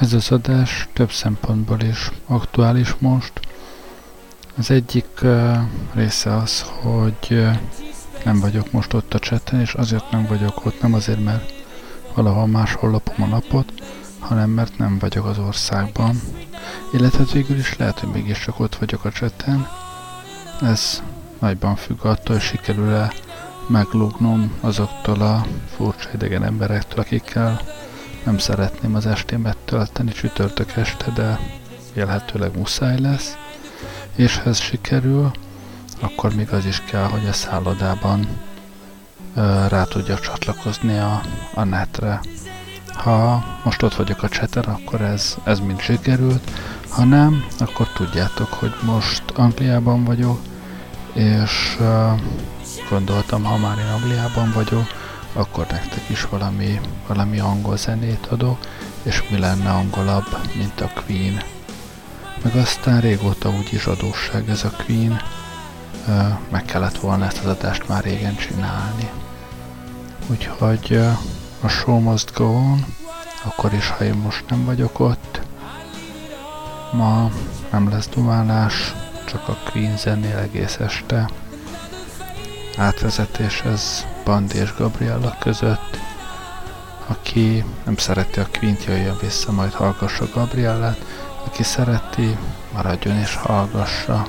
Ez az adás több szempontból is aktuális most. Az egyik uh, része az, hogy uh, nem vagyok most ott a cseten, és azért nem vagyok ott, nem azért, mert valahol máshol lopom a napot, hanem mert nem vagyok az országban. Illetve végül is lehet, hogy mégiscsak ott vagyok a cseten. Ez nagyban függ attól, hogy sikerül-e meglógnom azoktól a furcsa idegen emberektől, akikkel nem szeretném az estémet tölteni csütörtök este, de vélhetőleg muszáj lesz. És ha ez sikerül, akkor még az is kell, hogy a szállodában ö, rá tudjak csatlakozni a, a netre. Ha most ott vagyok a cseten, akkor ez, ez mind sikerült. Ha nem, akkor tudjátok, hogy most Angliában vagyok, és uh, gondoltam, ha már én Angliában vagyok, akkor nektek is valami, valami angol zenét adok, és mi lenne angolabb, mint a Queen. Meg aztán régóta úgyis adósság ez a Queen, meg kellett volna ezt az adást már régen csinálni. Úgyhogy a show must go on, akkor is, ha én most nem vagyok ott. Ma nem lesz dumálás, csak a Queen zenél egész este. Átvezetés ez Bandi és Gabriella között. Aki nem szereti a Queen-t, jöjjön vissza, majd hallgassa Gabriellát. Aki szereti, maradjon és hallgassa.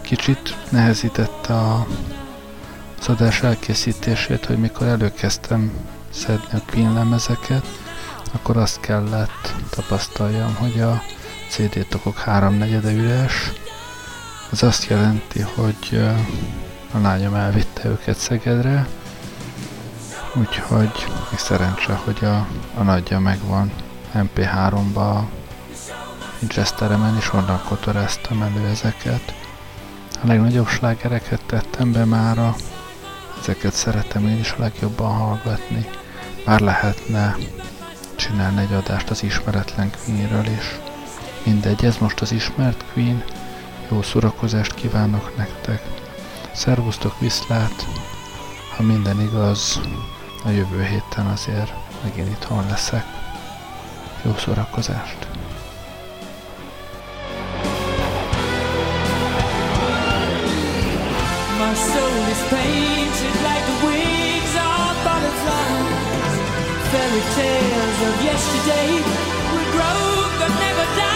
Kicsit nehezítette a, az elkészítését, hogy mikor előkezdtem szedni a Queen lemezeket, akkor azt kellett tapasztaljam, hogy a CD tokok háromnegyede üres. Ez azt jelenti, hogy a lányom elvitte őket Szegedre, úgyhogy még szerencse, hogy a, a nagyja megvan MP3-ba Winchesteremen, és onnan kotoráztam elő ezeket. A legnagyobb slágereket tettem be mára, ezeket szeretem én is a legjobban hallgatni. Bár lehetne csinálni egy adást az ismeretlen Queenről is. Mindegy, ez most az ismert Queen. Jó szórakozást kívánok nektek. Szervusztok, viszlát! Ha minden igaz, a jövő héten azért megint itthon leszek. Jó szórakozást! Fairy tales of yesterday will grow but never die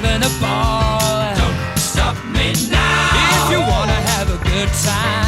having a ball. Don't stop me now. If you wanna have a good time.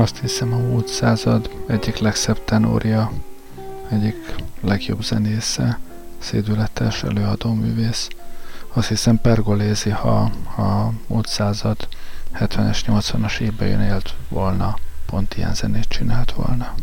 azt hiszem a múlt század egyik legszebb tenória, egyik legjobb zenésze, szédületes előadóművész. Azt hiszem Pergolézi, ha, a múlt század 70-es, 80-as évben élt volna, pont ilyen zenét csinált volna.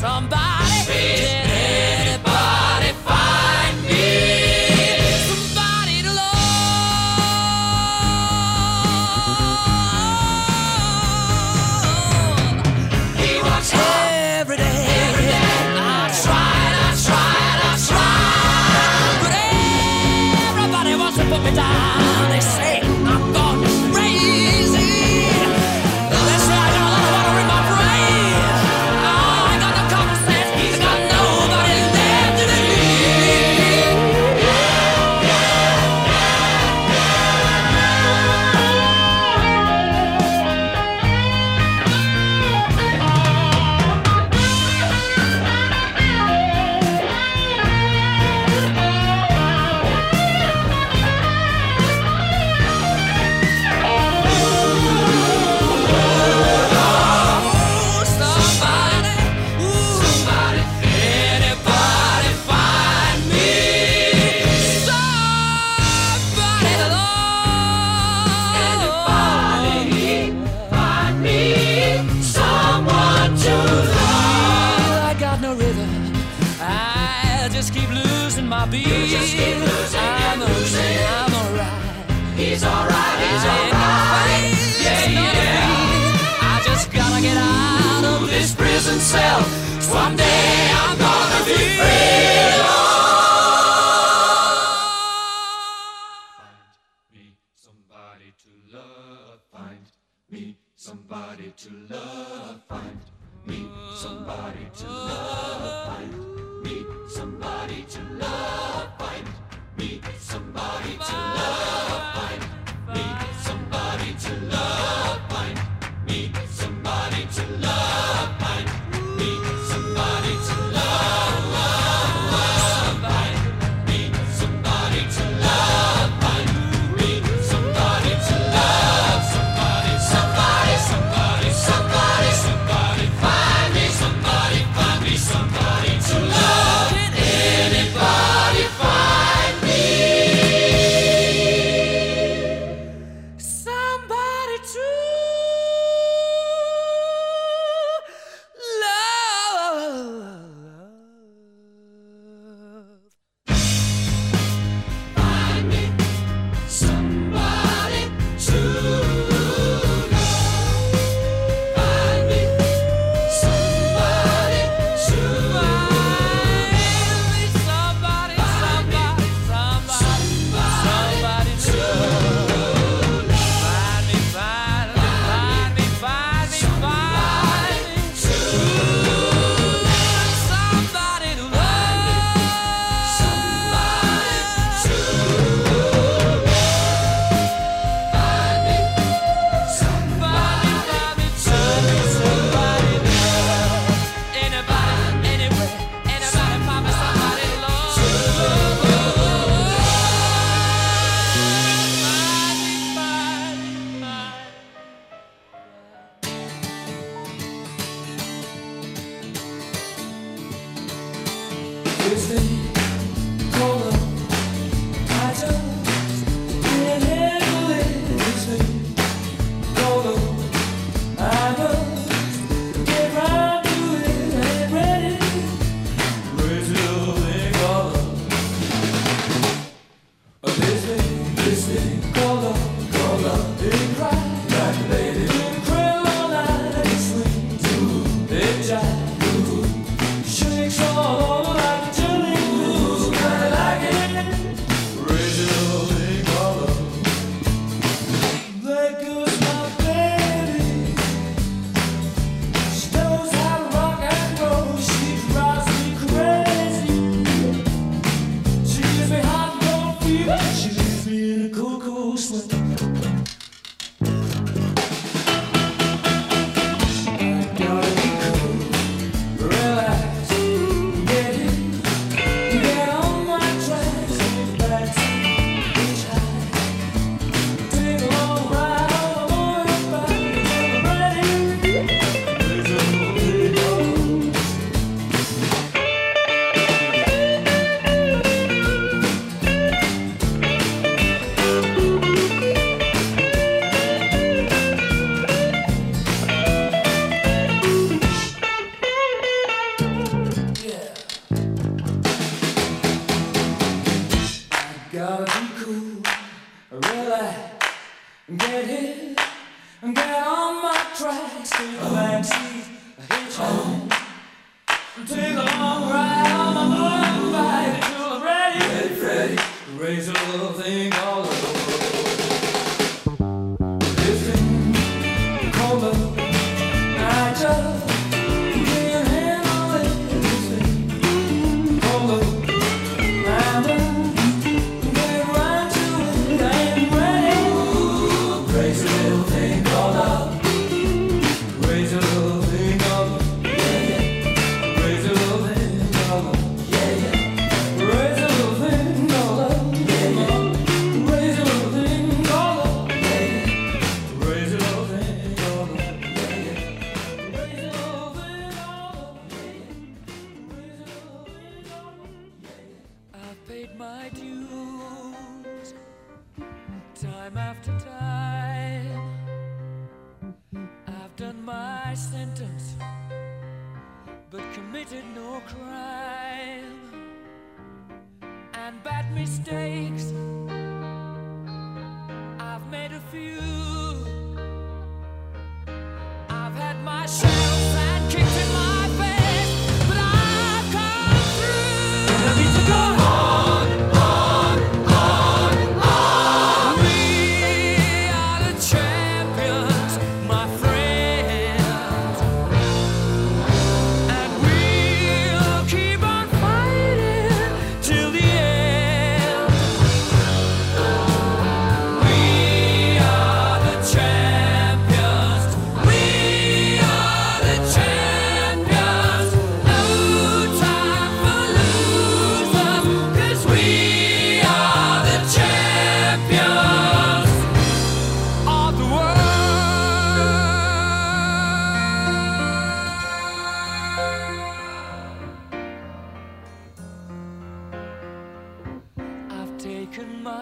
Somebody,